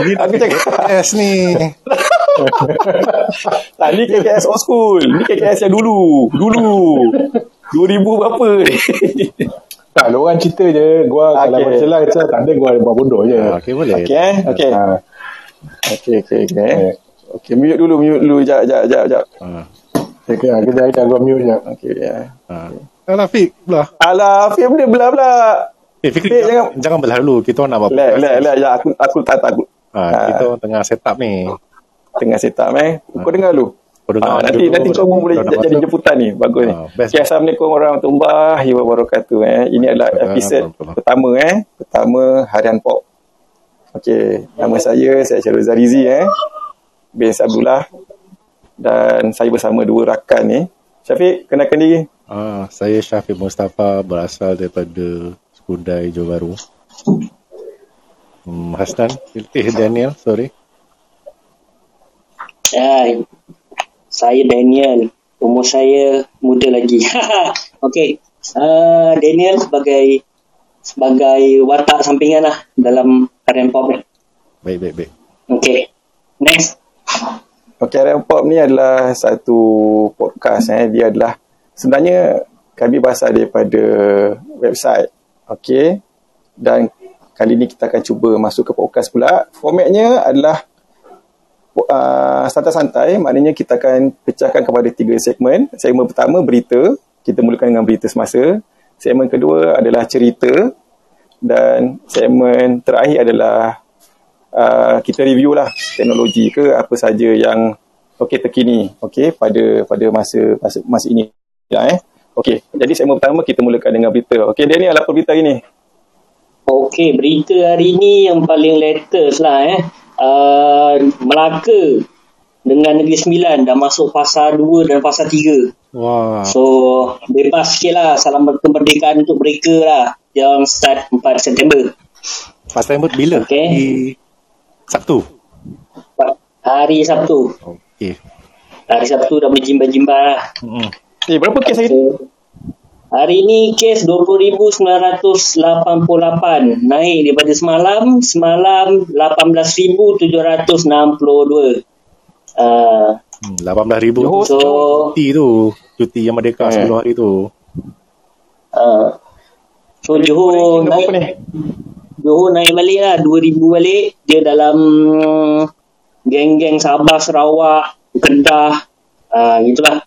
Aku cakap KKS ni. tak, ni KKS old school. Ni KKS yang dulu. Dulu. 2000 berapa ni. Tak, lu orang cerita je. Gua kalau Okey. baca lah, macam tak ada gua buat bodoh je. Ah, Okey boleh. Okey eh? Okey. Ha, Okey, okey, okey. Okey, mute dulu, mute dulu. Jap, jap, jap, jap. Ah. okay, kejap, kejap, gua mute je. Okey, ya. Ah. Alah Fik, belah. Alah, Fim dia belah-belah. Eh, Fikri, Fik, jangan, jangan- belah dulu. Kita orang nak buat. Lek, lek, lek. Aku, aku tak takut. Ah, Ah. kita orang tengah set up ni. Tengah set up eh. Kau dengar dulu. Kau dengar Ah, nanti dulu. nanti kau pun boleh jadi masuk. jemputan ni. Bagus ni. Ah. Okay, Assalamualaikum warahmatullahi wabarakatuh. Eh. Ini adalah episod pertama eh. Pertama Harian Pop. Okey, nama saya saya Syarul Zarizi eh. bin Abdullah dan saya bersama dua rakan ni. Syafiq, kenalkan diri. Ah, saya Syafiq Mustafa berasal daripada Skudai, Johor Bahru. Hmm, Hasnan, eh Daniel, sorry. Hai, saya Daniel. Umur saya muda lagi. Okey, uh, Daniel sebagai sebagai watak sampingan lah dalam harian pop ni. Baik, baik, baik. Okey, next. Okey, Harian Pop ni adalah satu podcast eh. Dia adalah sebenarnya kami berasal daripada website. Okey. Dan kali ni kita akan cuba masuk ke podcast pula. Formatnya adalah uh, santai-santai. Maknanya kita akan pecahkan kepada tiga segmen. Segmen pertama berita. Kita mulakan dengan berita semasa. Segmen kedua adalah cerita. Dan segmen terakhir adalah uh, kita review lah teknologi ke apa saja yang okey terkini okey pada pada masa masa, masa ini ya eh okey jadi segmen pertama kita mulakan dengan berita okey dia ni apa berita hari ni Okey, berita hari ni yang paling latest lah eh. Uh, Melaka dengan Negeri Sembilan dah masuk fasa 2 dan fasa 3. Wah, So, bebas sikit lah. Salam kemerdekaan untuk mereka lah. Yang start 4 September. pas time bila? Okey. Di Sabtu. Hari Sabtu. Okey. Hari Sabtu dah berjimba-jimba lah. Hmm. eh berapa kes hari So, hari ni kes 20,988. Naik daripada semalam. Semalam 18,762. Uh, Hmm, 18,000 Johor, tu so, cuti tu. Cuti yang merdeka Eh. 10 hari tu. uh, so Johor naik ni Johor naik balik lah 2000 balik dia dalam geng-geng Sabah Sarawak Kedah uh, gitulah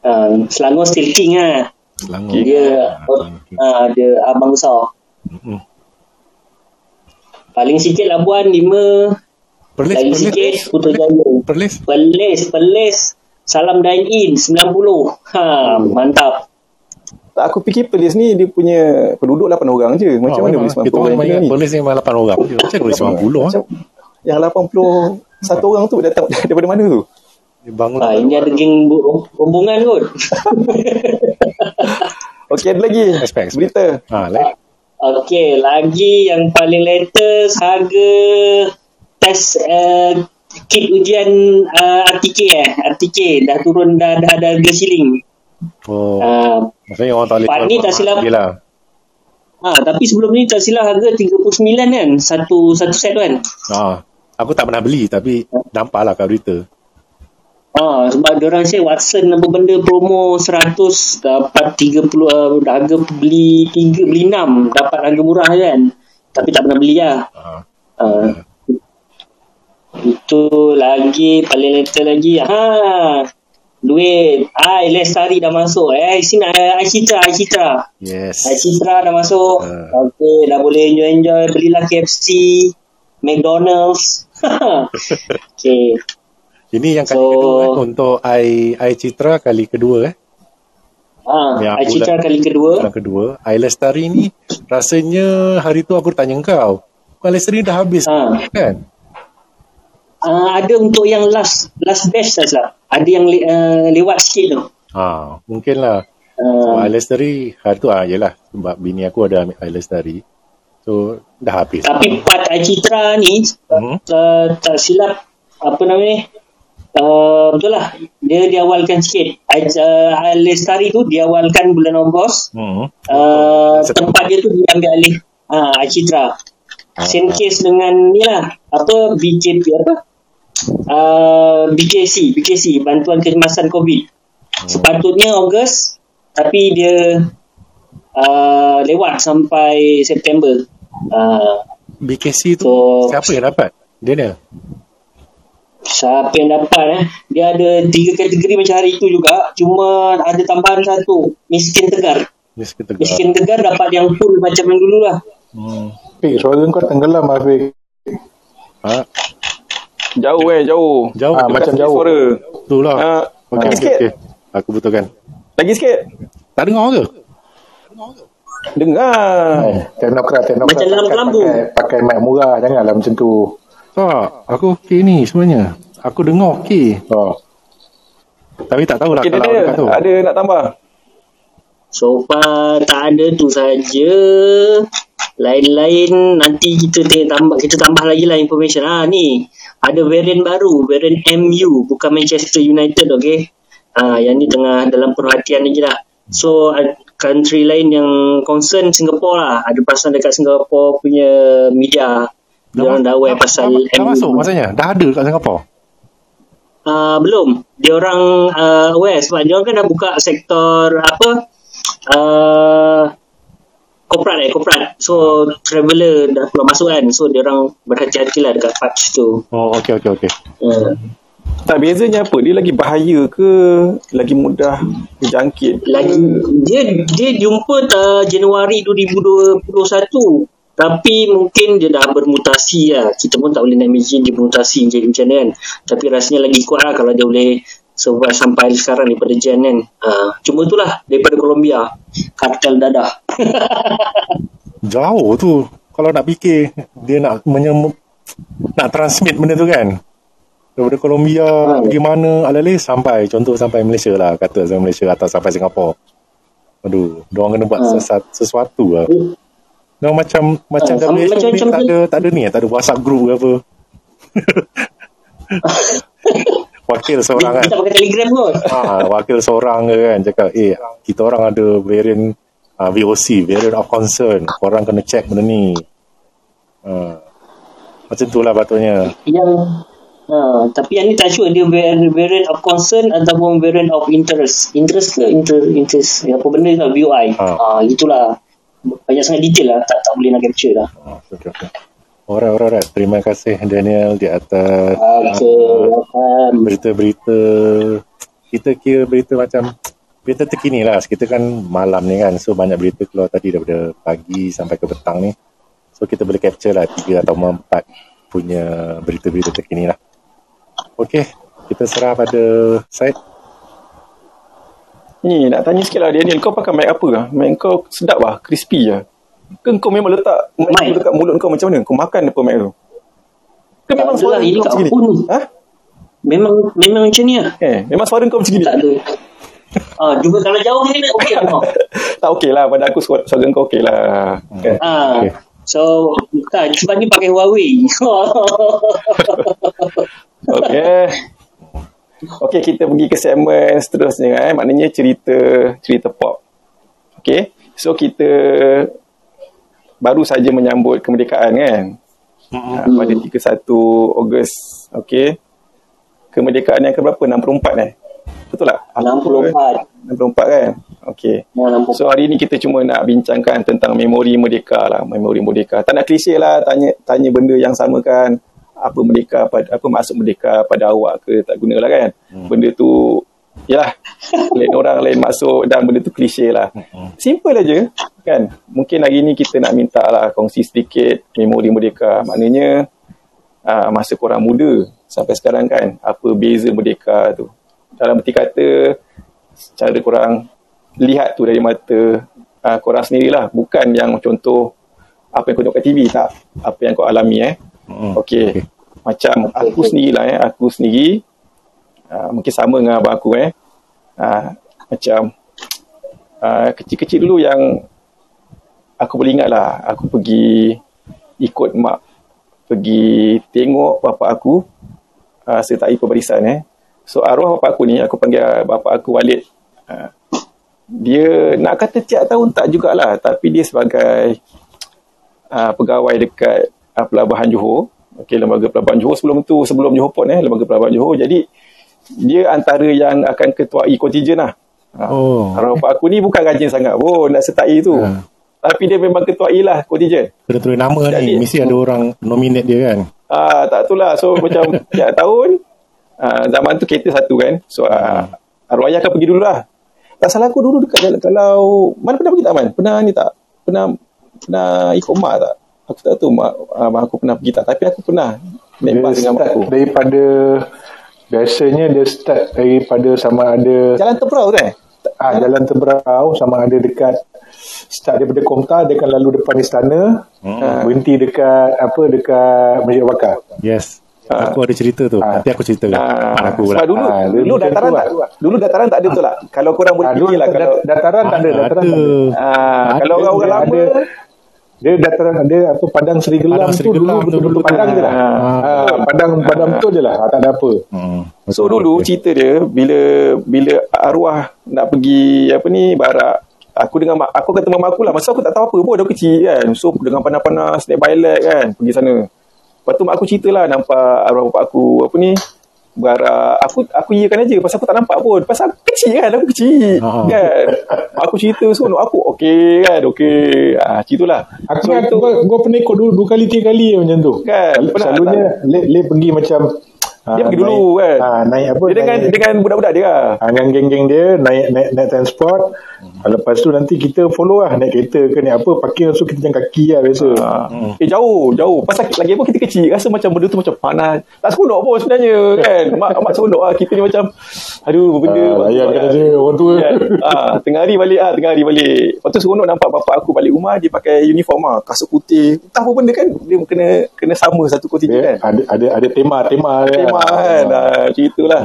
uh, Selangor still king lah Selangor. dia Ah, Selangor. uh, dia abang besar Hmm. paling sikit Labuan 5 Perlis, lagi perlis, sikit Putrajaya perlis. Perlis Perlis Salam dine in 90 ha, mantap tak aku fikir Perlis ni dia punya penduduk 8 orang je macam Oh, mana memang. boleh 90 Kita orang orang ni Perlis ni memang 8 orang je. Macam mana boleh 90 ah? macam yang 80 satu orang tu datang daripada mana tu Dia bangun. ha, ini ada geng rombongan kot okey ada lagi Expect, expect. berita Ha, lain. Okey, lagi yang paling latest harga test uh, kit ujian uh, RTK eh. RTK dah turun dah dah ada harga ceiling. Oh, Uh, maksudnya orang tak boleh Pak ni tak silap. Yelah. ha, tapi sebelum ni tak silap harga 39 kan satu satu set tu kan. Ha, aku tak pernah beli tapi nampak lah kat berita. Ha, sebab diorang say Watson apa benda promo 100 dapat 30 uh, harga beli 3 beli 6 dapat harga murah kan. Tapi tak pernah beli lah. Ha. Uh, itu lagi paling latest lagi ha duit ai Lestari dah masuk eh sini ai Citra ai Citra Yes. ai Citra dah masuk Ah. okey dah boleh enjoy enjoy belilah KFC McDonald's okey Ini yang kali So- kedua eh, untuk I, I Citra kali kedua eh. ha Yang ai bulan- Citra kali kedua Bulan kedua. I Lestari ni rasanya hari tu aku tanya kau. Kau Lestari dah habis Ha. kan? uh, ada untuk yang last last batch saja ada yang le, uh, lewat sikit tu Ha, mungkin lah. uh, So, I Lestari hari tu ah yelah sebab bini aku ada ambil I Lestari. So dah habis. Tapi part Citra ni Hmm. uh, tak silap apa nama ni uh, betul lah dia diawalkan sikit uh, Lestari tu diawalkan bulan Ogos Hmm. uh, tempat dia tu diambil alih uh, Citra Same case dengan ni lah. Apa BKP apa? Uh, BKC, BKC bantuan kecemasan COVID. Sepatutnya Ogos tapi dia uh, lewat sampai September. Uh, BKC tu So- siapa yang dapat? Dia ni. Siapa yang dapat eh? Dia ada tiga kategori macam hari itu juga. Cuma ada tambahan satu. Miskin tegar. Miskin Tegar. Miskin tegar dapat yang full macam yang dulu lah. Hmm. Fik, suara kau tenggelam lah Fik. Ha, Jauh eh, jauh. jauh Ah, tu. macam jauh. Suara. tu lah. Ah, Okey, lagi sikit. okey. Aku betulkan. Lagi sikit. Tak dengar ke? Dengar. Eh, teknokrat, teknokrat. Macam dalam pakai- kelambu. Pakai, pakai mic murah, janganlah macam tu. Tak, aku okey ni sebenarnya. Aku dengar okey. Oh. Tapi tak tahulah Okay, kalau dia dekat tu. ada nak tambah. So far tak ada tu saja. Lain-lain nanti kita tengok tambah kita tambah lagi lah information. Ah ni ada variant baru, variant MU bukan Manchester United okey. Ah yang ni tengah dalam perhatian lagi lah. So country lain yang concern Singapore lah. Ada perasan dekat Singapore punya media. Dia orang dah aware pasal dah, dah masuk maksudnya. Dah ada kat Singapura. Uh, belum. Dia orang uh, aware sebab dia orang kan dah buka sektor apa? Uh, korporat eh, korporat. So, traveller dah keluar masuk kan. So, dia orang berhati-hati lah dekat parts tu. Oh, okey okey okey. Uh, Tak bezanya apa? Dia lagi bahaya ke? Lagi mudah dijangkit? ke? lagi, dia dia jumpa uh, Januari 2021. Tapi mungkin dia dah bermutasi lah. Kita pun tak boleh nak imagine dia bermutasi jadi macam mana kan. Tapi rasanya lagi kuat lah kalau dia boleh survive sampai sekarang daripada Jan kan. Uh, cuma itulah daripada Colombia. Kartel dadah. Jauh tu. Kalau nak fikir dia nak menyem nak transmit benda tu kan. Daripada Colombia Hmm. pergi mana alih sampai contoh sampai Malaysia lah kata sampai Malaysia atau sampai Singapura. Aduh, dia orang kena buat sesuatu, sesuatu lah. Dia macam macam Ah, sama WHO macam- ni macam- tak ada tak ada ni tak ada WhatsApp group ke apa. Wakil seorang kan. dia tak pakai telegram kot. ha, wakil seorang ke kan cakap eh kita orang ada variant uh, VOC variant of concern korang kena check benda ni uh, macam tu lah patutnya Yang uh, tapi yang ni tak sure dia var- variant of concern ataupun variant of interest. Interest ke inter, interest apa benda tu VOI. Ha. Ah uh, itulah banyak sangat detail lah tak tak boleh nak capture lah. uh, okay, okay. Alright, alright, alright. Terima kasih Daniel di atas Okay, welcome. berita-berita kita kira berita macam berita terkini lah kita kan malam ni kan so banyak berita keluar tadi daripada pagi sampai ke petang ni so kita boleh capture lah tiga atau empat punya berita-berita terkini lah ok kita serah pada Syed Ni nak tanya sikit lah Daniel kau pakai mic apa lah? Mic kau sedap lah, crispy lah. Ke kau memang letak mic Mic? tu dekat mulut kau macam mana? Kau makan apa mic tu? Ke memang Tak suara kau macam phone. Ha? Memang memang macam ni lah. Eh, memang suara kau macam gini? Tak ada. Ah, juga kalau jauh ni nak okey tengok. tak okey lah, pada aku suara, suara kau okey lah. Kan? Ah. Okay. So, tak, sebab ni pakai Huawei. Okey. Okey, kita pergi ke segmen seterusnya eh. Maknanya cerita cerita pop. Okey. So kita baru saja menyambut kemerdekaan kan. Ha, pada 31 Ogos. Okey. Kemerdekaan yang ke berapa? 64 eh. Betul tak? Aku, 64. 64 kan? Okey. Ya, 64. So hari ni kita cuma nak bincangkan tentang memori merdeka lah, memori merdeka. Tak nak klise lah tanya tanya benda yang sama kan. Apa merdeka pada apa maksud merdeka pada awak ke tak guna lah kan. Hmm. Benda tu yalah lain orang lain masuk dan benda tu klise lah. Hmm. Simple aja kan. Mungkin hari ni kita nak minta lah kongsi sedikit memori merdeka. Maknanya uh, masa korang muda sampai sekarang kan apa beza merdeka tu. Dalam berti kata cara korang lihat tu dari mata uh, korang sendirilah bukan yang contoh apa yang kau tengok kat TV tak apa yang kau alami eh Hmm. okey. Okay. macam aku sendirilah eh. Aku sendiri uh, mungkin sama dengan abang aku eh. Uh, macam uh, kecil-kecil dulu yang aku boleh ingat lah aku pergi ikut mak pergi tengok bapa aku uh, sertai pembarisan eh. So arwah bapa aku ni aku panggil bapa aku Walid uh, dia nak kata tiap tahun tak jugalah. Tapi dia sebagai uh, pegawai dekat uh, Pelabuhan Johor. Okey, lembaga Pelabuhan Johor sebelum tu sebelum Johor Port eh, lembaga Pelabuhan Johor. Jadi dia antara yang akan ketuai kontijen lah. Ha. Oh. Bapak aku ni bukan rajin sangat pun nak sertai tu. Ha. Tapi dia memang ketuai lah kontijen. Kena tulis nama Jadi- ni. Mesti ada orang nominate dia kan. Ah tak tu lah. So macam tiap tahun ah, zaman tu kereta satu kan. So ah, arwah ayah akan pergi dulu lah. Tak salah aku dulu dekat jalan kalau mana pernah pergi tak Man? Pernah ni tak? Pernah pernah ikut mak tak? Aku tak tahu mak, ah, mak aku pernah pergi tak. Tapi aku pernah bas dengan mak aku. daripada biasanya dia start daripada sama ada Jalan Tebrau tu eh? ah, jalan Tebrau sama ada dekat start daripada Komta dia akan lalu depan istana Hmm. berhenti dekat apa dekat Masjid Bakar Yes. Aku ada cerita tu. Ah. Nanti aku cerita Ah, mak aku sebab lah. dulu Ah, dulu macam dataran tu tak lah. dulu dataran tak ada betul tak kalau korang boleh ah, dulu fikir lah kalau dat- dataran tak ada Ah, dataran tak ada ah, Ada, kalau orang-orang lama ada- dia dataran ada apa padang Seri Gelam Padang Seri tu dulu Gelam tu betul-betul. dulu. padang je lah. Ah. ah, padang padang betul je lah. Ah, tak ada apa. Hmm. So dulu cerita dia bila bila arwah nak pergi apa ni barak aku dengan mak aku kata mak aku lah. Masa aku tak tahu apa pun dah kecil kan. So dengan panas-panas naik bailet kan pergi sana. Lepas tu mak aku cerita lah nampak arwah bapak aku apa ni barak aku aku iyakan aja pasal aku tak nampak pun. Pasal aku kecil kan aku kecil Ah. kan? Aku cerita so aku okey kan okey. Ah ceritalah Aku so, itu gua, gua pernah ikut dua, dua kali tiga kali macam tu. Kan, Selalunya le, le pergi macam dia ah, pergi dulu naik, kan Ah, naik apa? dia dengan naik, dengan budak-budak dia lah ah, dengan geng-geng dia naik naik naik transport. Ah, lepas tu nanti kita follow lah naik kereta ke naik apa parking so kita jalan kaki lah biasa. Ha. Eh jauh, jauh. Pasal lagi pun kita kecil, rasa macam benda tu macam panas. Tak seronok pun sebenarnya kan. Mak mak seronok lah kita ni macam aduh benda Ah, layan kan aja orang tua. Kan? Ah, tengah hari balik ah, tengah hari balik. Lepas tu seronok nampak bapak aku balik rumah dia pakai uniform ah, kasut putih. Entah apa benda kan dia kena kena sama satu kontingen Dia kan. ada ada ada tema tema dia. Tema kan. Ah, macam itulah.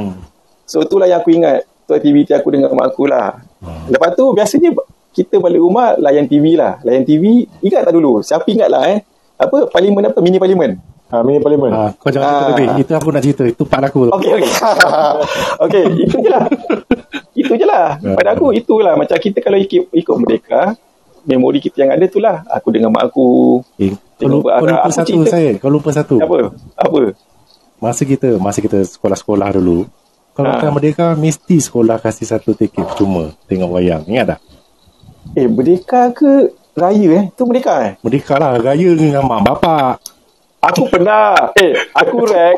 So itulah yang aku ingat. Tu aktiviti aku dengan mak aku lah. Lepas tu biasanya kita balik rumah layan TV lah. Layan TV. Ingat tak dulu? Siapa ingat lah eh. Apa? Parlimen apa? Mini parlimen. Ah, mini parlimen. Ah, kau jangan cerita Ah. lebih. Itu aku nak cerita. Itu part aku. Okey, okey. okey, itu je lah. Itu je lah. Pada aku, itulah. Macam kita kalau ikut, ikut merdeka, memori kita yang ada tu lah. Aku dengan mak aku. Eh, kau lupa, kau lupa Aku satu cerita- saya. Kau lupa satu. Apa? Apa? Masa kita masa kita sekolah-sekolah dulu, kalau Ha. kan merdeka mesti sekolah kasih satu tiket cuma tengok wayang. Ingat tak? Eh, merdeka ke raya eh? Tu merdeka eh? Merdeka lah raya dengan mak bapak. Aku pernah. Eh, aku rek.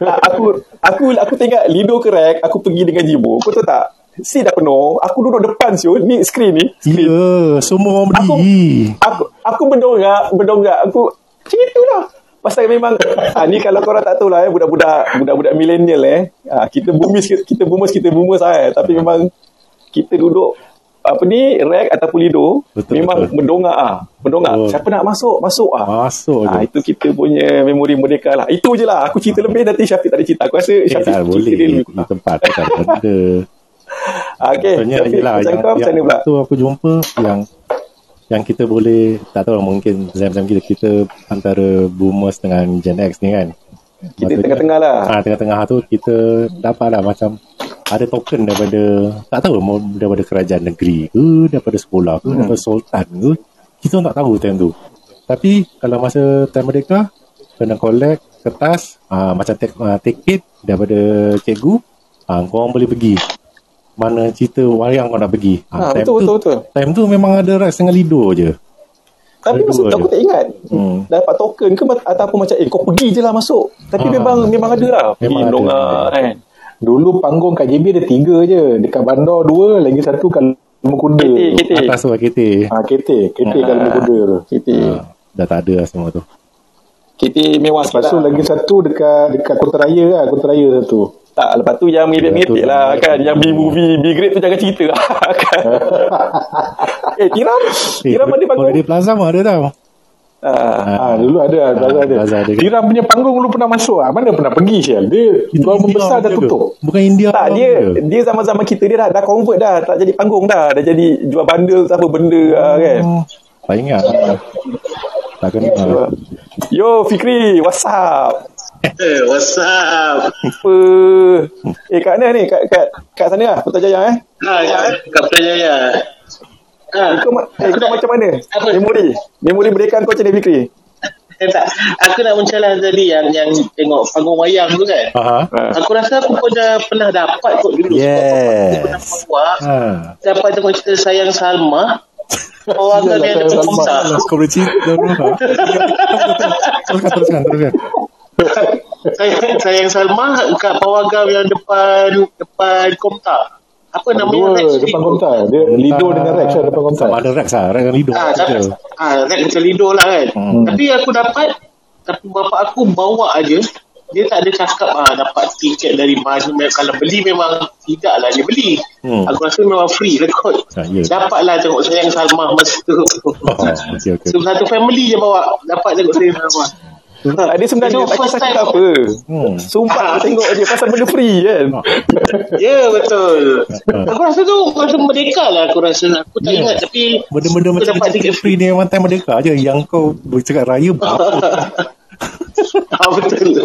aku aku aku tengok Lido ke rek, aku pergi dengan Jibo. Kau tahu tak? Si dah penuh. Aku duduk depan siul. Ni screen ni. Screen. Ya, semua orang Aku- berdiri. Aku aku mendongak, mendongak. Aku macam itulah. Pasal memang ah, ni kalau korang tak tahu lah eh budak-budak budak-budak milenial eh. Ah, kita bumis kita bumus kita bumus lah eh. Tapi memang kita duduk apa ni rek ataupun lido Betul, memang betul. mendongak ah mendongak Betul. siapa nak masuk masuk ah Masuk je. itu kita punya memori merdeka lah. Itu je lah. Aku cerita lebih nanti Syafiq tak ada cerita. Aku rasa Eh, Syafiq tak boleh. dia lebih Di tempat tak ada. Contohnya Syafiq, yelah, macam yang, kau macam mana yang pula? tu aku jumpa yang yang kita boleh tak tahu lah, mungkin zaman-zaman kita kita antara boomers dengan Gen X ni kan? Kita Maksudnya- tengah-tengah lah. Ah, tengah-tengah tu kita dapat lah macam ada token daripada tak tahu daripada kerajaan negeri ke daripada sekolah ke daripada sultan ke kita tak tahu time tu. Tapi kalau masa time mereka kena collect kertas ah, macam take, ah, tiket daripada cikgu ah, kau orang boleh pergi mana cerita wayang kau nak pergi Ah, time betul, tu, betul, betul. time tu memang ada ras dengan lido je Tapi masa tu aku tak ingat. Hmm. Dapat token ke ataupun macam eh kau pergi je lah masuk. Tapi Ah. memang memang ada lah. Pergi Memang ada. dongak kan. Dulu panggung kat JB ada tiga je. Dekat bandar dua, lagi satu kat Lembu Kuda. Kita kita atas tu kita Ah, KT. KT kat Lembu Kuda tu. kita ah, dah tak ada lah semua tu kita mewah sikit Lepas tu lah. lagi satu dekat dekat Kota Raya lah. Kota Raya satu. Tak, lepas tu yang tu lah yang- kan. Yang B-movie, B-grade tu jangan cerita lah. kan. eh, Tiram? Eh, Tiram ada panggung? Holiday Plaza pun ada tau. Ah, Ah, dulu ada. Plaza ada. Plaza ada. Tiram punya panggung dulu pernah masuk ah. Mana pernah pergi Syal? Dia India membesar dah tutup. Bukan India. tak, ke? dia dia zaman-zaman kita dia dah, dah convert dah. Tak jadi panggung dah. Dah jadi jual bundle apa benda lah kan. Tak ingat. Tak kenal. Yo, Fikri, what's up? Eh, what's up? Apa? Eh, kat mana ni? Kat, kat, kat sana lah, Putrajaya eh? Ha, Kapten Jaya. Ha, Kau, ma- eh, kau macam mana? Apa? Memori. Memori merdeka kau macam mana, Fikri? Eh, tak. Aku nak mencalah tadi yang yang tengok panggung wayang tu kan. Aha. Ha. Aku rasa aku pun dah pernah dapat kot dulu. Yes. Aku pernah bawa. Ha. Dapat tengok cerita Sayang Salma. Yang cerita dulu tak? Teruskan, teruskan, teruskan. Sayang, Sayang Salma kat pawagam yang depan depan komtak. Apa namanya? Dua Rex depan kontak. Dia Lido dengan Rex lah depan. Sama ada Rex lah. Rex dengan Lido. Ah, ah, Rex macam Lido lah kan. Hmm. Tapi aku dapat, tapi bapak aku bawa aja. Dia tak ada cakap ah, dapat tiket dari mana. Kalau beli memang tidak lah dia beli. Hmm. Aku rasa memang free lah kot. Ah, ya. Dapatlah tengok Sayang Salma masa tu. Oh, okey, okey. So, satu family je bawa. Dapat tengok Sayang Salma. Tak, dia sebenarnya tak kisah time. kita apa. Hmm. Sumpah aku tengok je pasal benda free kan. Ya betul. Aku rasa tu masa merdeka lah aku rasa. Aku tak Ya. ingat tapi Benda-benda aku macam dapat tiket free ni memang time merdeka je. Yang kau bercakap raya apa? ah, betul.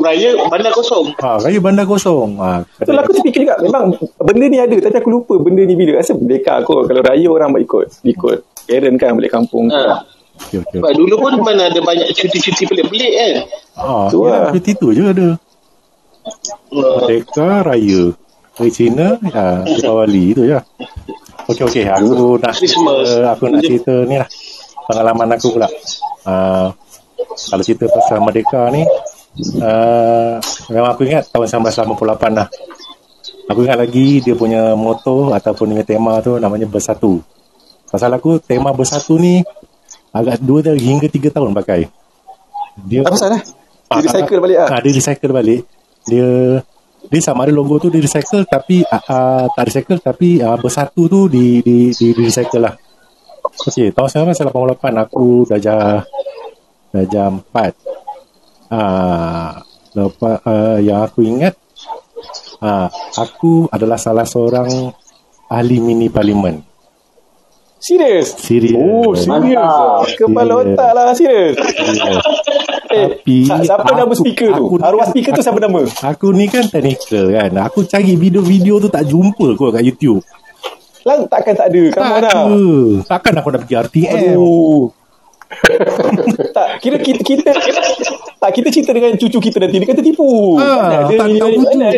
Raya bandar kosong. Ha, raya bandar kosong. Ha, Betul aku terfikir juga memang benda ni ada tapi aku lupa benda ni bila. Rasa merdeka kot. Kalau raya orang buat ikut. Ikut. Parent kan balik kampung. Ha. Okey, okey. Sebab dulu pun mana ada banyak cuti-cuti pelik-pelik kan. Ha, Tu ya, lah. cuti tu je ada. Uh, Merdeka Raya. Dari Cina, ha, Deepawali tu je. Okey, okey. Aku nak Christmas. cerita, aku nak cerita ni lah. Pengalaman aku pula. Uh, kalau cerita pasal Merdeka ni, uh, memang aku ingat tahun 1988 lah. Aku ingat lagi dia punya moto ataupun dia tema tu namanya Bersatu. Pasal aku tema Bersatu ni agak 2 hingga 3 tahun pakai. Dia Apa pasal lah? Ah, Dia recycle balik lah. Ah, dia recycle balik. Dia dia sama ada logo tu dia recycle tapi uh, tak recycle tapi uh, bersatu tu di di di, di recycle lah. Okey, tahun 1988 aku dah jah dah jam 4. Ah, lepas uh, yang aku ingat ah aku adalah salah seorang ahli mini parlimen. Serius? Serius. Oh, serius. ah. Kepala Serius. otak lah serius. Serius. Eh, Tapi siapa aku- nama speaker tu? aku- Arwah speaker tu siapa nama? Aku ni kan technical kan. Aku cari video-video tu tak jumpa kot kat YouTube. Lang takkan tak ada. Tak mana? ada. Takkan aku nak pergi RTM. Aduh. tak, kira kita, kita tak kita cerita dengan cucu kita nanti dia kata tipu. Ah, Mana ada tak ni, tahu ada.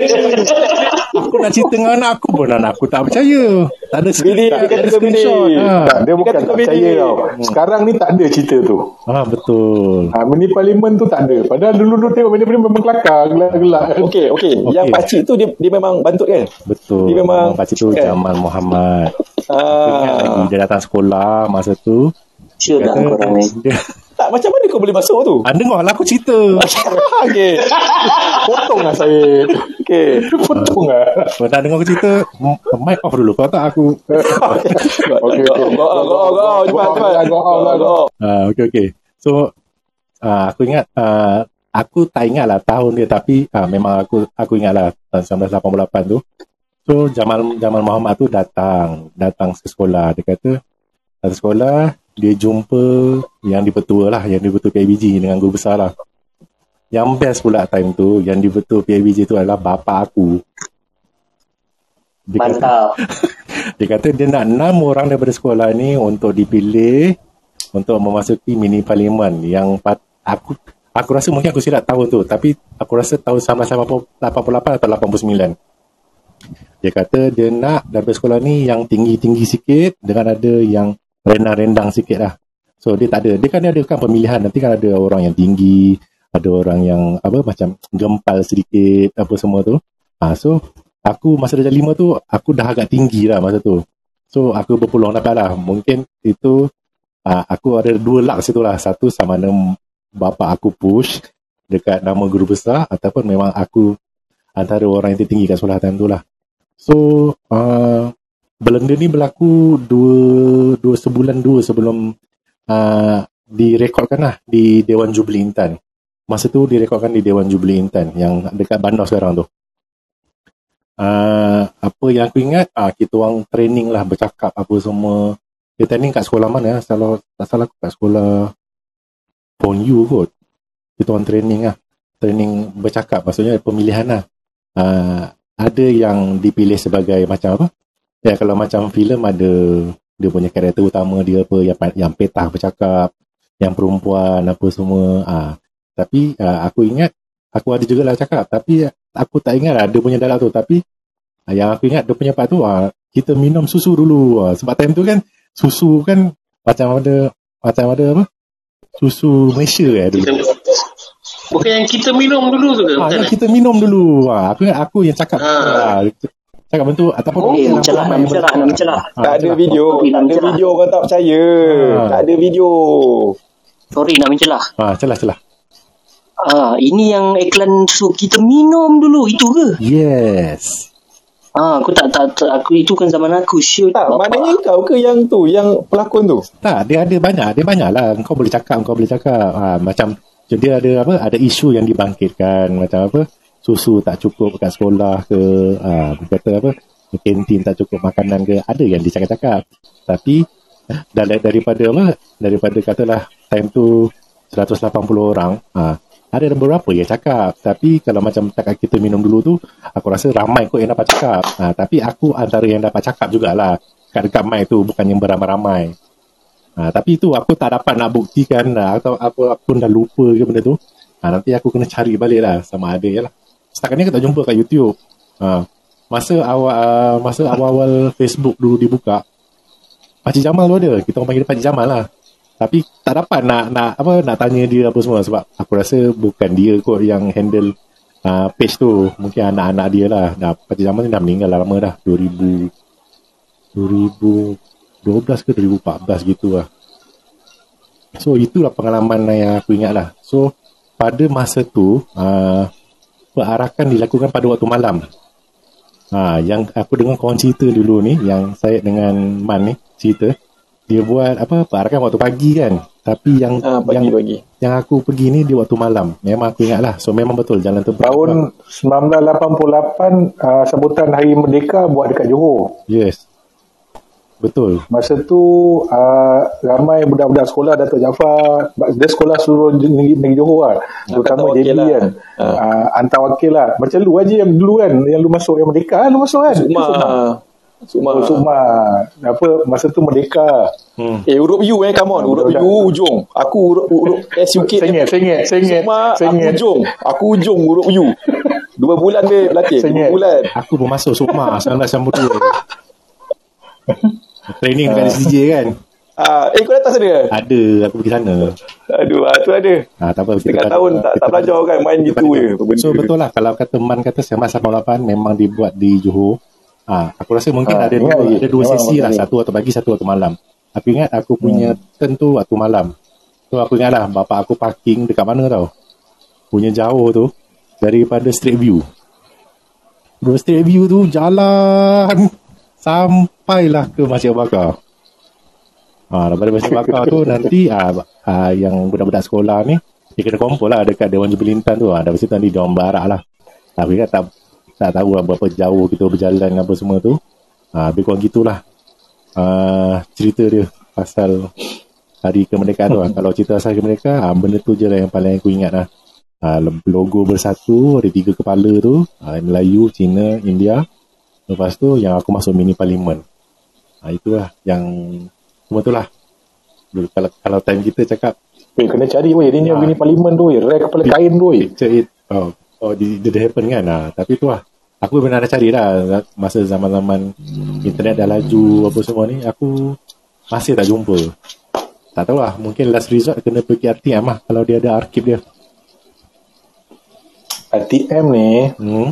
Aku nak cerita dengan anak aku pun anak aku tak percaya. Tak ada tak, dia kata ada kau bilik. screenshot. Ha. Tak, dia bukan Kata tak percaya tau. Sekarang ni tak ada cerita tu. Ah betul. Ha, mini parlimen tu tak ada. Padahal dulu-dulu tengok mini parlimen memang kelakar, gelak-gelak. Okey, okey. Yang pakcik tu dia dia memang bantut kan? Betul. Dia memang- Pakcik tu kan? Jamal Muhammad. Ah. dia datang sekolah masa tu. Sure lah korang ni. dia, Tak, macam mana kau boleh masuk tu? ah, dengar lah aku cerita. okey. Potong lah saya. Okey. Potong lah. Kau nak dengar aku cerita, mic off dulu. Kau tak aku. Okey, okey. Go, go, go, go. Cepat, cepat. Go out lah, go out. Ah, okay, okay. So, ah, aku ingat, ah, aku tak ingat lah tahun dia, tapi ah, memang aku aku ingat lah tahun 1988 tu. So, Jamal Jamal Muhammad tu datang, datang ke sekolah. Dia kata, datang ke sekolah, dia jumpa yang dipetua lah, yang dipetua PIBG dengan guru besar lah. Yang best pula time tu, yang dipetua PIBG tu adalah bapa aku. Dia kata, Mantap. dia kata dia nak enam orang daripada sekolah ni untuk dipilih untuk memasuki mini parlimen yang pat, aku aku rasa mungkin aku silap tahun tu tapi aku rasa tahun 1988 atau 89 dia kata dia nak daripada sekolah ni yang tinggi-tinggi sikit dengan ada yang rendang-rendang sikit lah. So dia tak ada. Dia kan dia ada kan pemilihan. Nanti kan ada orang yang tinggi ada orang yang apa macam gempal sedikit apa semua tu. Ha, so aku masa darjah lima tu aku dah agak tinggi lah masa tu. So aku berpeluang dapat lah. Mungkin itu uh, aku ada dua luck situ lah. Satu sama ada bapa aku push dekat nama guru besar ataupun memang aku antara orang yang tertinggi kat sekolah time tu lah. So uh, benda ni berlaku dua, dua sebulan dua sebelum uh, direkodkan lah di Dewan Jubli Intan. Masa tu direkodkan di Dewan Jubli Intan yang dekat bandar sekarang tu. Uh, apa yang aku ingat uh, kita orang training lah bercakap apa semua. Dia training kat sekolah mana kalau tak salah aku kat sekolah Pon U kot. Kita orang training lah. Training bercakap maksudnya pemilihan lah. Uh, ada yang dipilih sebagai macam apa ya kalau macam filem ada dia punya karakter utama dia apa yang, yang petah bercakap yang perempuan apa semua ah tapi ah, aku ingat aku ada juga lah cakap tapi aku tak ingat lah dia punya dalam tu tapi ah, yang aku ingat dia punya part tu ah, kita minum susu dulu ah, sebab time tu kan susu kan macam ada macam ada apa susu Malaysia eh dulu bukan yang kita minum dulu tu ke? Bukan yang eh? kita minum dulu ah, aku aku yang cakap Ah. ah. Cakap bentuk ataupun Oh, ramai mencelah, yang mencelah, bercakap. mencelah. Ah, tak ada mencelah. video. Tak nak ada video orang tak percaya. Ah. Tak ada video. Sorry nak mencelah. ah celah celah Ah, ini yang iklan susu kita minum dulu itu ke? yes Ah, aku tak tak, tak aku itu kan zaman aku shoot. Tak, maknanya kau ke yang tu, yang pelakon tu? Tak, dia ada banyak. Dia banyak lah. Kau boleh cakap, kau boleh cakap. Ha, macam dia ada apa? Ada isu yang dibangkitkan. Macam apa? Susu tak cukup kat sekolah ke. Dia kata apa? Kantin tak cukup makanan ke. Ada yang dicakap-cakap. Tapi dari, daripada apa? Daripada katalah time tu 180 orang. Ha, ada beberapa yang cakap. Tapi kalau macam tak kita minum dulu tu, aku rasa ramai kot yang dapat cakap. Ha, tapi aku antara yang dapat cakap jugalah. Kat dekat mic tu bukan yang beramai-ramai. Ha, tapi itu aku tak dapat nak buktikan lah, atau aku, aku pun dah lupa ke benda tu. Ha, nanti aku kena cari balik lah sama ada ya lah. Setakat ni aku tak jumpa kat YouTube. Ha, masa awal uh, masa awal-awal Facebook dulu dibuka, Pakcik Jamal tu ada. Kita orang panggil dia Pakcik Jamal lah. Tapi tak dapat nak nak apa nak tanya dia apa semua sebab aku rasa bukan dia kot yang handle uh, page tu. Mungkin anak-anak dia lah. Dah Pakcik Jamal ni dah meninggal dah lama dah. 2000 2012 ke 2014 gitu lah. So itulah pengalaman yang aku ingat lah. So pada masa tu uh, perarakan dilakukan pada waktu malam. Ha, yang aku dengar kawan cerita dulu ni yang saya dengan Man ni cerita dia buat apa perarakan waktu pagi kan. Tapi yang Ah, yang pagi-pagi. yang aku pergi ni di waktu malam. Memang aku ingat lah. So memang betul jalan tu Tahun 1988 uh, sambutan Hari Merdeka buat dekat Johor. Yes. Betul. Masa tu uh, ramai budak-budak sekolah Datuk Jaafar dia sekolah seluruh negeri, negeri Johor lah. Terutama JB lah. kan. Uh, hantar wakil lah. Macam lu aja yang dulu kan yang lu masuk yang Merdeka kan lu masuk kan. Sukma. Sukma. Oh, Sukma. Apa masa tu Merdeka. Hmm. Eh, huruf U eh, come on. Budak- U, ujung. Aku huruf, huruf SUK. Sengit, sengit, sengit. Sukma, aku Sengit. ujung. Aku ujung huruf U. Dua bulan dia berlatih. Dua bulan. Aku pun masuk Sukma 1992. Training dekat SDJ kan. Ah, eh, kau datang sana? Ada aku pergi sana. Aduh, ah, tu ada. Ha, tak apa. kita Setengah kan- tahun tak, kita tak belajar kan. Main kita gitu je. So betul lah kalau kata Man kata 1988 memang dibuat di Johor. Ah, aku rasa mungkin Ah, ada ingat dua, lagi. ada dua sesi lah, ingat satu waktu pagi, satu waktu malam. Aku ingat aku punya turn tu waktu malam. So aku ingat lah bapak aku parking dekat mana tau. Punya jauh tu daripada Street View. Bro Street View tu jalan sampailah ke Masjid Abu Bakar. Ha, daripada Masjid Abu Bakar tu nanti ah, ah, yang budak-budak sekolah ni dia kena kumpul lah dekat Dewan Jubilintan tu. Ha, dari situ nanti dia orang barak lah. Tapi kan tak tak tahu lah berapa jauh kita berjalan apa semua tu. Ha, lebih kurang gitulah. Uh, cerita dia pasal hari kemerdekaan tu lah. Kalau cerita pasal kemerdekaan, ha, benda tu je lah yang paling aku ingat lah. Ha, logo bersatu, ada tiga kepala tu. Ha, Melayu, Cina, India. Lepas tu yang aku masuk mini parlimen. Ha, itulah yang semua tu lah. Dulu, Kalau, kalau time kita cakap Weh, kena cari weh. Dia ni Ah. bini parlimen tu weh. Rare kepala kain tu weh. picture it oh, oh did, did it happen kan ha, tapi tu lah aku dah cari lah masa zaman-zaman internet dah laju apa semua ni aku masih tak jumpa tak tahu lah mungkin last resort kena pergi RTM lah kalau dia ada arkib dia RTM ni hmm.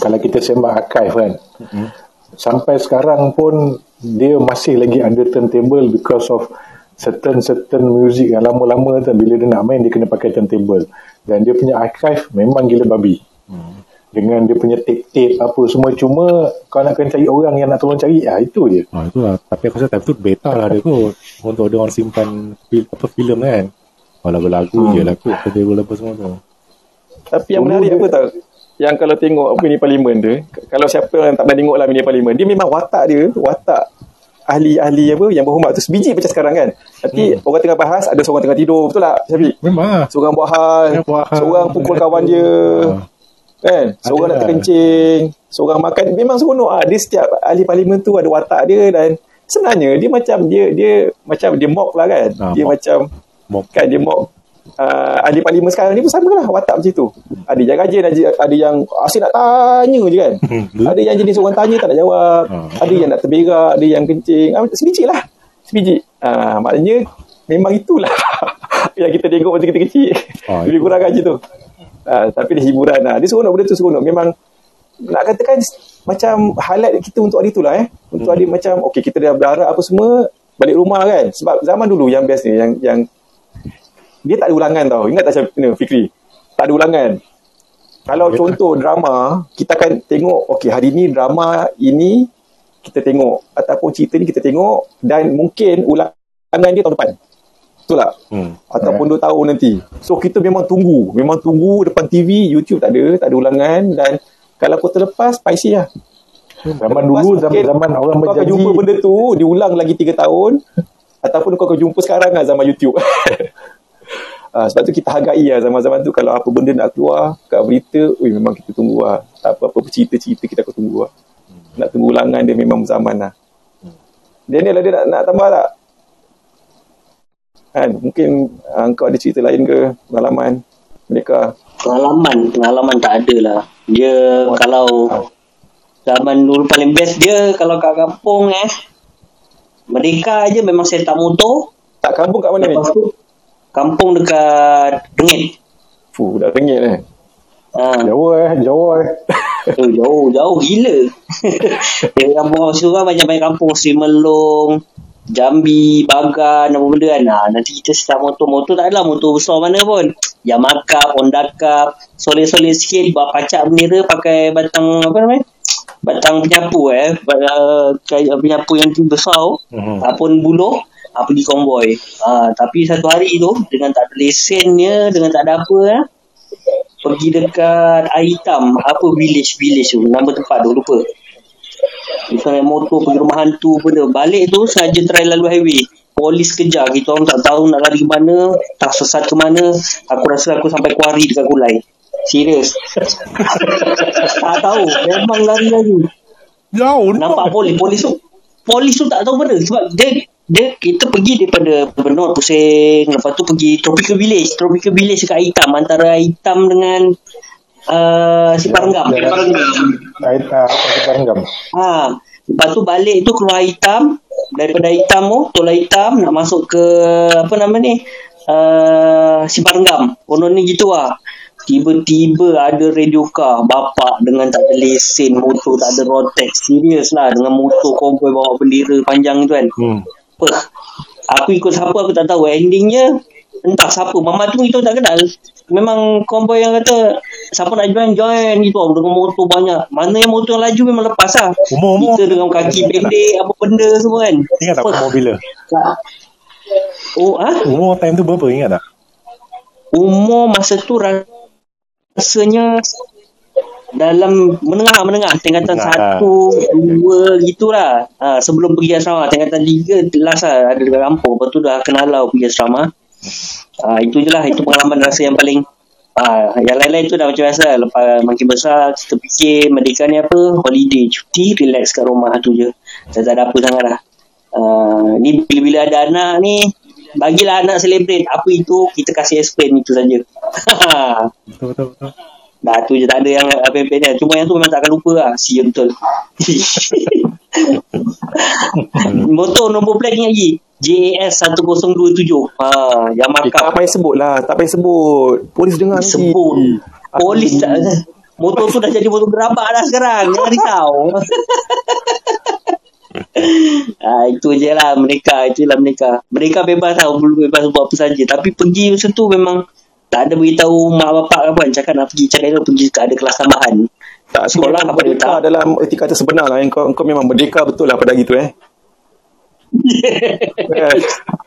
kalau kita sembah archive kan Hmm. sampai sekarang pun dia masih lagi under turntable because of certain certain music yang lama-lama tu bila dia nak main dia kena pakai turntable dan dia punya archive memang gila babi Hmm. dengan dia punya tape-tape apa semua cuma kau nak kena cari orang yang nak tolong cari ah itu je Ha, itu lah tapi aku rasa time tu beta lah dia kot untuk dia orang simpan fil, apa filem kan oh, lagu-lagu Hmm. je lah kot turntable apa semua tu Tapi yang menarik dia- apa tau? Yang kalau tengok apa mini parlimen tu, kalau siapa yang tak pernah tengok lah mini parlimen, dia memang watak dia, watak ahli-ahli apa yang berhormat tu sebiji macam sekarang kan. Nanti Hmm. orang tengah bahas, ada seorang tengah tidur, betul tak Syafiq? memang lah Seorang buat hal, Seorang buat hal. seorang pukul kawan dia. Ah. Kan? Seorang Ada nak lah. terkencing, seorang makan. Memang seronok ah. Dia setiap ahli parlimen tu ada watak dia dan sebenarnya dia macam dia dia macam dia mock lah kan. Ah, dia mock. macam Mop. kan dia mop uh, ahli parlimen sekarang ni pun sama lah watak macam tu. Ada yang rajin ada, ada yang asyik nak tanya je kan. Ada yang jenis orang tanya tak nak jawab. Hmm. ada yang nak terberak ada yang kencing. Ah, sebiji lah. Sebiji. Uh, maknanya memang itulah yang kita tengok masa kita kecil. Ah, lebih kurang macam tu. Uh, tapi dia hiburan lah. Dia seronok benda tu seronok. Memang nak katakan macam highlight kita untuk hari tu lah eh. Untuk hari macam okey kita dah berharap apa semua balik rumah kan. Sebab zaman dulu yang best ni yang yang dia tak ada ulangan tau ingat tak macam ni Fikri tak ada ulangan kalau contoh drama kita akan tengok okey hari ni drama ini kita tengok ataupun cerita ni kita tengok dan mungkin ulangan dia tahun depan betul tak Hmm. ataupun 2 tahun nanti. So kita memang tunggu, memang tunggu depan TV, YouTube tak ada, tak ada ulangan dan kalau kau terlepas, spicy lah. Zaman dulu, mungkin zaman-zaman orang kau akan berjanji. jumpa benda tu, diulang lagi 3 tahun ataupun kau akan jumpa sekarang lah zaman YouTube. Uh, sebab tu kita hargai lah zaman-zaman tu kalau apa benda nak keluar kat berita, ui, memang kita tunggu lah. Apa-apa cerita-cerita kita akan tunggu lah. Nak tunggu ulangan dia memang zaman lah. Daniel ada nak, nak tambah tak? Kan, mungkin uh, kau ada cerita lain ke pengalaman mereka Pengalaman, pengalaman tak ada lah. Dia kalau zaman dulu paling best dia kalau kat kampung eh. Mereka aja memang set up motor. tak kampung kat mana ni? Tu kampung dekat Rengit. Fuh, dah rengit eh. Ha, Jauh eh, jauh eh. oh, jauh, jauh gila. Dia kampung orang Surah macam banyak kampung Sri Melong, Jambi, Bagan, apa benda kan. Ha, nanti kita set up motor. Motor tak adalah motor besar mana pun. Yamaha Cup, Honda Cup, solid-solid sikit, buat pacak bendera pakai batang, apa namanya? Batang penyapu eh. Bat- Uh, penyapu yang besar. Mhm. Ataupun buluh. Ha, pergi konvoy. Ha, tapi satu hari tu, dengan tak ada lesennya, dengan tak ada apa eh, pergi dekat air hitam apa village village tu nama tempat tu lupa. Kita naik motor pergi rumah hantu benda balik tu sengaja try lalu highway. Polis kejar kita orang tak tahu nak lari ke mana tak sesat ke mana. Aku rasa aku sampai kuari dekat kulai serius. Tak tahu memang lari lagi. Jauh nampak. polis. Polis tu polis tu tak tahu benda. Sebab dia dia kita pergi daripada Benor Pusing lepas tu pergi Tropical Village. Tropical Village dekat hitam antara hitam dengan uh, si Parenggam Ya, Air ah, air Parenggam. ha lepas tu balik tu keluar hitam. Daripada hitam tu tolak hitam nak masuk ke apa nama ni uh, si Parenggam konon ni gitu lah. Tiba-tiba ada radio car Bapak dengan tak ada lesen Motor tak ada road tax Serius lah Dengan motor konvoy bawa bendera panjang tu kan. Hmm. Apa aku ikut siapa aku tak tahu. Endingnya entah siapa. Mama tu kita tak kenal. Memang konvoy yang kata siapa nak join join. Gitu dengan motor banyak. Mana yang motor yang laju memang lepas lah. Umur-umur kita dengan kaki pendek apa benda semua kan. Ingat tak umur bila? oh ah? Umur time tu berapa? Ingat tak? umur masa tu rasanya dalam menengah menengah. Tingkatan Menengah. satu dua gitulah. Ha, sebelum pergi asrama. Tingkatan tiga last lah. Ada dekat kampung. Lepas tu dah kenalau pergi asrama. Ha, itu je lah. Itu pengalaman rasa yang paling ha, yang lain-lain tu dah macam biasa. Lah. lepas makin besar kita fikir Merdeka ni apa. Holiday cuti relax kat rumah tu je. Dah tak ada apa sangat lah ha, ni bila-bila ada anak ni bagilah anak celebrate apa itu kita kasih explain itu saja. Betul betul betul. Dah tu je tak ada yang apa-apa ni. Cuma yang tu memang tak akan lupa lah. Sia betul. Motor nombor plate ingat lagi. JAS 1027. Ha, yang Eh, tak markah payah sebut lah. Tak payah sebut. Polis dengar nanti. sebut. Polis tak Motor tu dah jadi motor gerabak dah sekarang. Jangan risau. ha, itu je lah mereka. Itulah mereka. Mereka bebas tau. Belum bebas buat apa saja. Tapi pergi macam tu memang tak ada beritahu mak bapak apa. Cakap nak pergi. Cakap dia pergi ke ada kelas tambahan. Tak Sekolah apa dia tak? dalam erti kata sebenar lah. Kau, kau memang merdeka betul lah pada hari tu eh.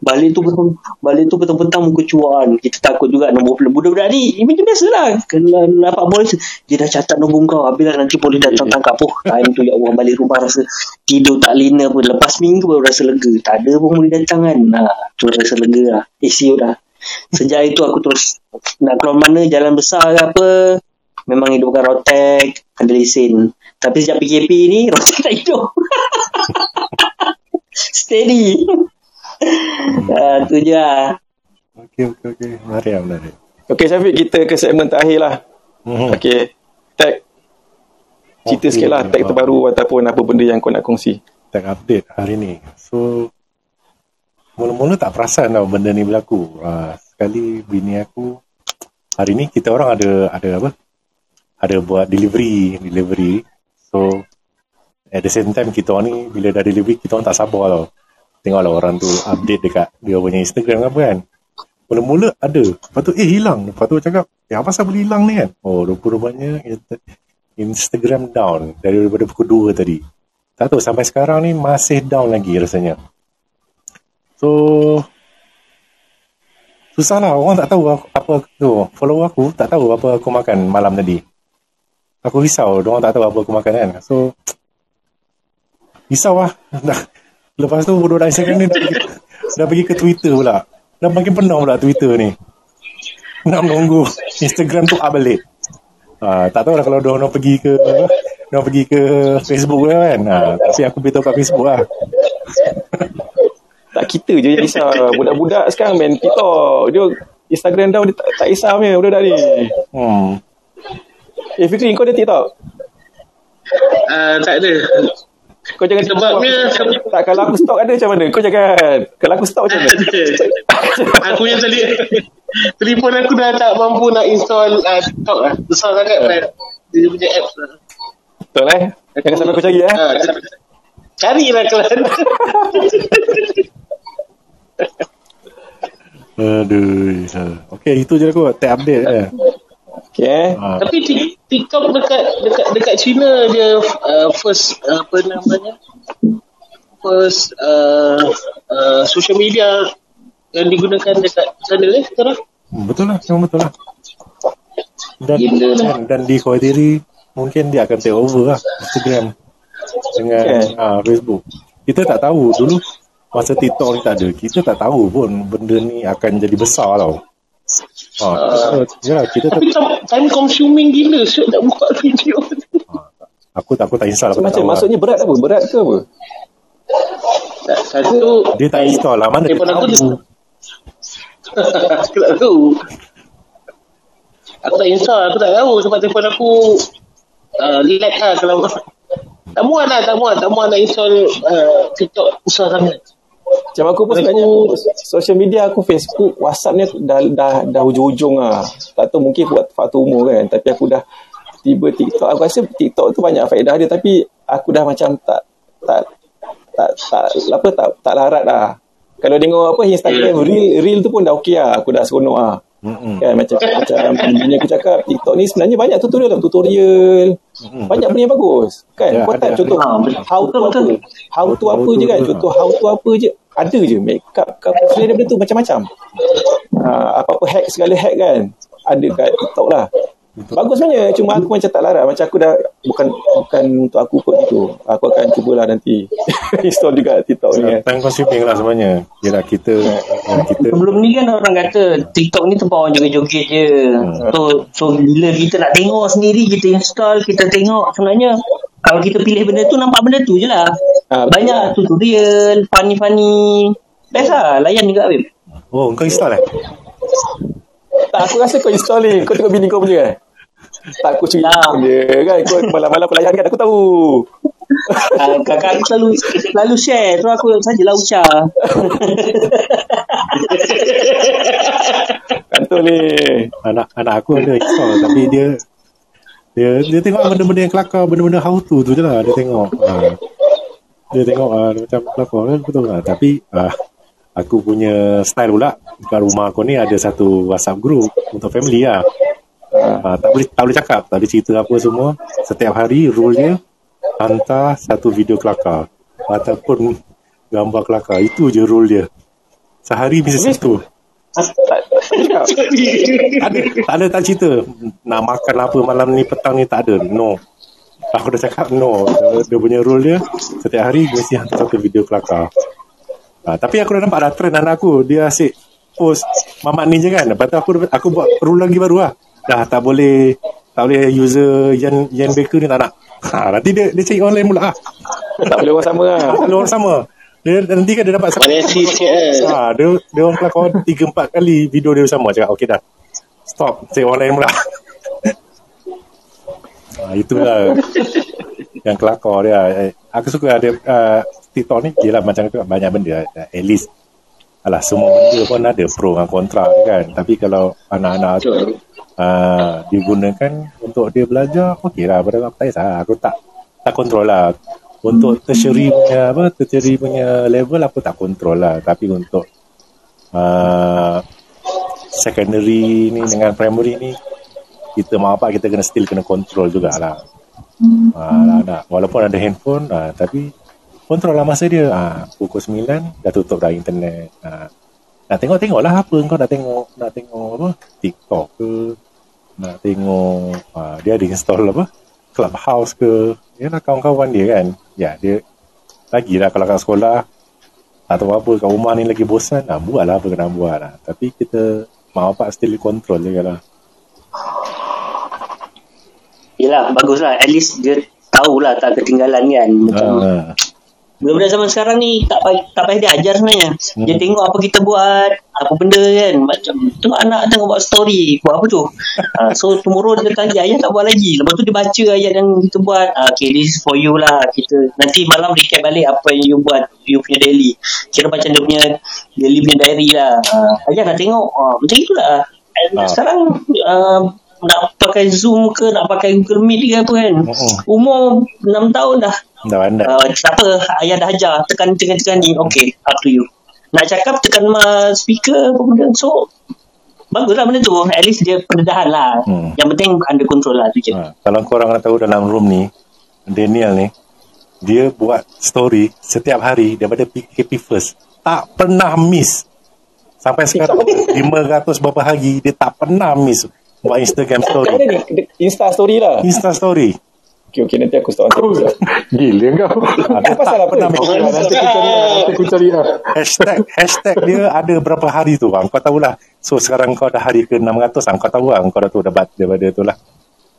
Balik tu betul balik tu petang-petang muka cuan. Kita takut juga nombor plate. Budak-budak ni ini macam biasa lah. Kena dapat polis dia dah catat nombor kau. Habislah nanti polis datang tangkap. Oh, time tu ya Allah balik rumah rasa tidur tak lena pun. Lepas minggu baru rasa lega. Tak ada pun boleh datang kan. Ha, tu rasa lega lah. Eh siut lah. Sejak itu aku terus nak keluar mana jalan besar ke apa. Memang hidupkan rotek. Ada lesen. Tapi sejak PKP ni rotek tak hidup. Steady. Ah, tu je lah. Okey, okey, okey. Menarik, lah, menarik. Okey Syafiq, kita ke segmen terakhir lah. Hmm. Okey. Tag. Cerita Okey. sikit lah tag terbaru ataupun apa benda yang kau nak kongsi. Tag update hari ni. So, mula-mula tak perasan tau benda ni berlaku. Uh, sekali bini aku, hari ni kita orang ada ada apa? Ada buat delivery, delivery. So, at the same time kita orang ni bila dah delivery kita orang tak sabar tau. Tengoklah orang tu update dekat dia punya Instagram apa kan. Mula-mula ada. Lepas tu eh hilang. Lepas tu cakap, eh apa pasal boleh hilang ni kan? Oh, rupa-rupanya Instagram down daripada pukul 2 tadi. Tak tahu sampai sekarang ni masih down lagi rasanya. So susah lah orang tak tahu apa tu. Follow aku tak tahu apa aku makan malam tadi. Aku risau orang tak tahu apa aku makan kan. So risau lah. Dah. Lepas tu budak Instagram ni dah pergi, dah pergi ke Twitter pula. Dah makin penuh pula Twitter ni. Nak menunggu Instagram tu up balik. Ah, tak tahu lah kalau dia nak pergi ke dia pergi ke Facebook kan. Ah, tapi aku beritahu kat Facebook lah. Tak kita je yang risau. Budak-budak sekarang main TikTok. Dia Instagram down dia tak, tak risau punya budak-budak ni. Hmm. Eh Fikri kau ada TikTok? Uh, tak ada. Kau jangan Sebabnya- tak kalau aku stok ada macam mana? Kau jangan. Kalau aku stok macam mana? aku yang tadi telefon aku dah tak mampu nak install uh, TikTok lah. Besar sangat kan. Dia punya apps lah. Betul eh? Jangan sampai kau cari eh. Ha, carilah kalian. Aduh. Okay, itu je aku tag update eh. Okay eh. Ah, Tapi Tik- TikTok dekat dekat dekat China dia uh, first uh, apa namanya? First uh, uh, social media yang digunakan dekat sana eh sekarang. betul lah, memang betul lah. Dan, Gila lah. dan, dan dikhawatiri mungkin dia akan take over lah Instagram dengan Okay. ah, Facebook. Kita tak tahu dulu masa TikTok ni tak ada, kita tak tahu pun benda ni akan jadi besar tau. Ah, uh, ya, kita tak, Tapi time, time consuming gila Syuk nak buat video. Aku tak aku tak install aku tak Macam tahu lah. maksudnya berat apa? Berat ke apa? Tak, Satu Dia tak install lah. Mana dia Telefon aku tahu? Aku tak tahu. Aku tak install Aku tak tahu Sebab telefon aku uh, Lag lah Kalau Tak muat lah Tak muat. Tak muat nak install uh, TikTok Besar sangat Macam aku pun sebenarnya social media aku Facebook, WhatsApp ni aku dah dah dah hujung-hujung lah. Tak tahu mungkin buat faktor umur kan. Tapi aku dah tiba TikTok. Aku rasa TikTok tu banyak faedah dia tapi aku dah macam tak tak tak tak, apa tak tak larat lah. Kalau tengok apa Instagram reel reel tu pun dah okey lah. Aku dah seronok lah. Kan macam macam bini aku cakap TikTok ni sebenarnya banyak tutorial tau, tutorial. Banyak benda yang bagus. Kan? Ya, Kau tak contoh ada. Ha, how to apa? How to apa je kan? Contoh how to apa je. Ada je make up ke apa semua benda tu macam-macam. Ha, apa-apa hack segala hack kan. Ada kat TikTok lah. Bagus sebenarnya Cuma aku macam tak larat Macam aku dah Bukan bukan untuk aku kot gitu Aku akan cubalah nanti Install juga TikTok ni kan Time consuming lah sebenarnya Yelah kita ya, kita Sebelum ni kan orang kata TikTok ni tempat orang joget-joget je. So, so bila kita nak tengok sendiri, kita install, kita tengok sebenarnya kalau kita pilih benda tu, nampak benda tu je lah. Ah, betul. Banyak tutorial, funny-funny. Best lah, layan juga Habib. Oh kau install eh Tak aku rasa kau install ni. Kau tengok bini kau punya kan? Tak aku cerita Tak. dia kan? Kau malam-malam pelayan kan? Aku tahu. Uh, kakak aku selalu selalu share. Tu aku sajalah ucap. Kantor ni. Anak anak aku ada install Tapi dia Dia dia tengok benda-benda yang kelakar Benda-benda how to tu je lah Dia tengok. Ha. Dia tengok ha, dia macam kelakar kan? Betul lah. Tapi ha, Aku punya style pula Dekat rumah aku ni Ada satu whatsapp group Untuk family lah. Ha, tak, boleh, tak boleh cakap Tak boleh cerita apa semua. Setiap hari rule dia Hantar satu video kelakar Ataupun Gambar kelakar. Itu je rule dia. Sehari Habis- satu. Tak ada, tak ada tak cerita. Nak makan apa malam ni petang ni tak ada. No. Aku dah cakap no. Dia, dia punya rule dia setiap hari mesti hantar satu video kelakar ha, tapi aku dah nampak dah trend anak aku. Dia asyik post mamat ni je kan. Lepas tu aku aku buat rule lagi baru lah. Dah tak boleh tak boleh user Yan, Yan Baker ni tak nak. Ha, nanti dia dia cari online pula lah. Tak boleh orang sama lah. Kalau orang sama. Dia nanti kan dia dapat Variasi sikit. Ha, dia dia orang kelakar tiga empat kali video dia sama. Cakap okey dah. Stop, saya orang lain pula. ha, itulah yang kelakar dia. Eh, Aku suka ada uh, TikTok ni gila macam tu banyak benda at least Alah semua benda pun ada pro dan kontra kan. Tapi kalau anak-anak tu uh, digunakan untuk dia belajar, okey lah. Pada aku tak kisah. Aku tak tak kontrol lah. Untuk tertiary punya apa, tertiary punya level aku tak kontrol lah. Tapi untuk uh, secondary ni dengan primary ni kita mak bapak kita kena still kena kontrol jugalah. Uh, nak, walaupun ada handphone uh, tapi kontrol lah masa dia. Uh, pukul 9 dah tutup dah internet. Uh, nak tengok-tengok lah apa kau nak tengok nak tengok apa? TikTok ke? Nak tengok uh, dia ada install apa? Clubhouse ke? Dia lah kawan-kawan dia kan. Ya dia lagi lah kalau kat sekolah. Atau apa kat rumah ni lagi bosan. Nah, buat lah apa kena buat. Lah. tapi kita mak bapak still control je lah Yelah baguslah At least dia tahulah tak ketinggalan kan. Macam uh, Budak-budak zaman sekarang ni tak payah, tak payah dia ajar sebenarnya. Hmm. Dia tengok apa kita buat, apa benda kan. Macam tengok anak tengok buat story, buat apa tu. Uh, so tomorrow dia kata ayah tak buat lagi. Lepas tu dia baca ayat yang kita buat. Uh, okay this is for you lah. Kita nanti malam recap balik apa yang you buat, you punya daily. Kira macam dia punya daily punya diary lah. Uh, ayah nak tengok. Uh, macam itulah. Ah. Sekarang uh, nak pakai Zoom ke, nak pakai Google Meet ke apa kan. Mm-mm. Umur 6 tahun dah. Dah pandai Uh, tak apa ayah dah ajar tekan tekan tekan ni okay up to you nak cakap tekan ma speaker apa benda so bagus lah benda tu at least dia pendedahan lah Hmm. yang penting under control lah tu je Ha, kalau korang nak tahu dalam room ni, Daniel ni, dia buat story setiap hari daripada PKP first. Tak pernah miss. Sampai sekarang 500 berapa hari dia tak pernah miss buat Instagram story. Insta story lah. Insta story. Okey, okey. Nanti aku start Oh, on gila kau. Ha, dia pasal apa? pernah miss. Ah, Nanti aku cari. Nanti aku cari lah. Hashtag, hashtag dia ada berapa hari tu bang. Kau tahulah. So sekarang kau dah hari ke 600 bang. Kau tahu lah. Kau dah tu dapat daripada tu lah.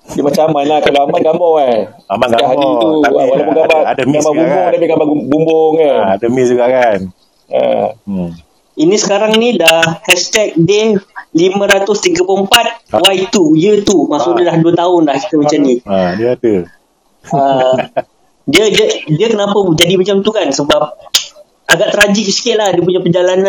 Dia macam Aman lah. Kalau Aman gambar kan. Aman gambar, hari tu. tapi walaupun ada- gambar, ada miss gambar juga bumbung, kan? dia ambil gambar bumbung kan. Ha, ada miss juga kan. Ha. Hmm. ini sekarang ni dah hashtag day 534 Y2 year 2 maksud dia dah 2 tahun dah kita macam ni Ha, dia ada. Uh, dia, dia dia kenapa jadi macam tu kan? Sebab agak tragik sikit lah dia punya perjalanan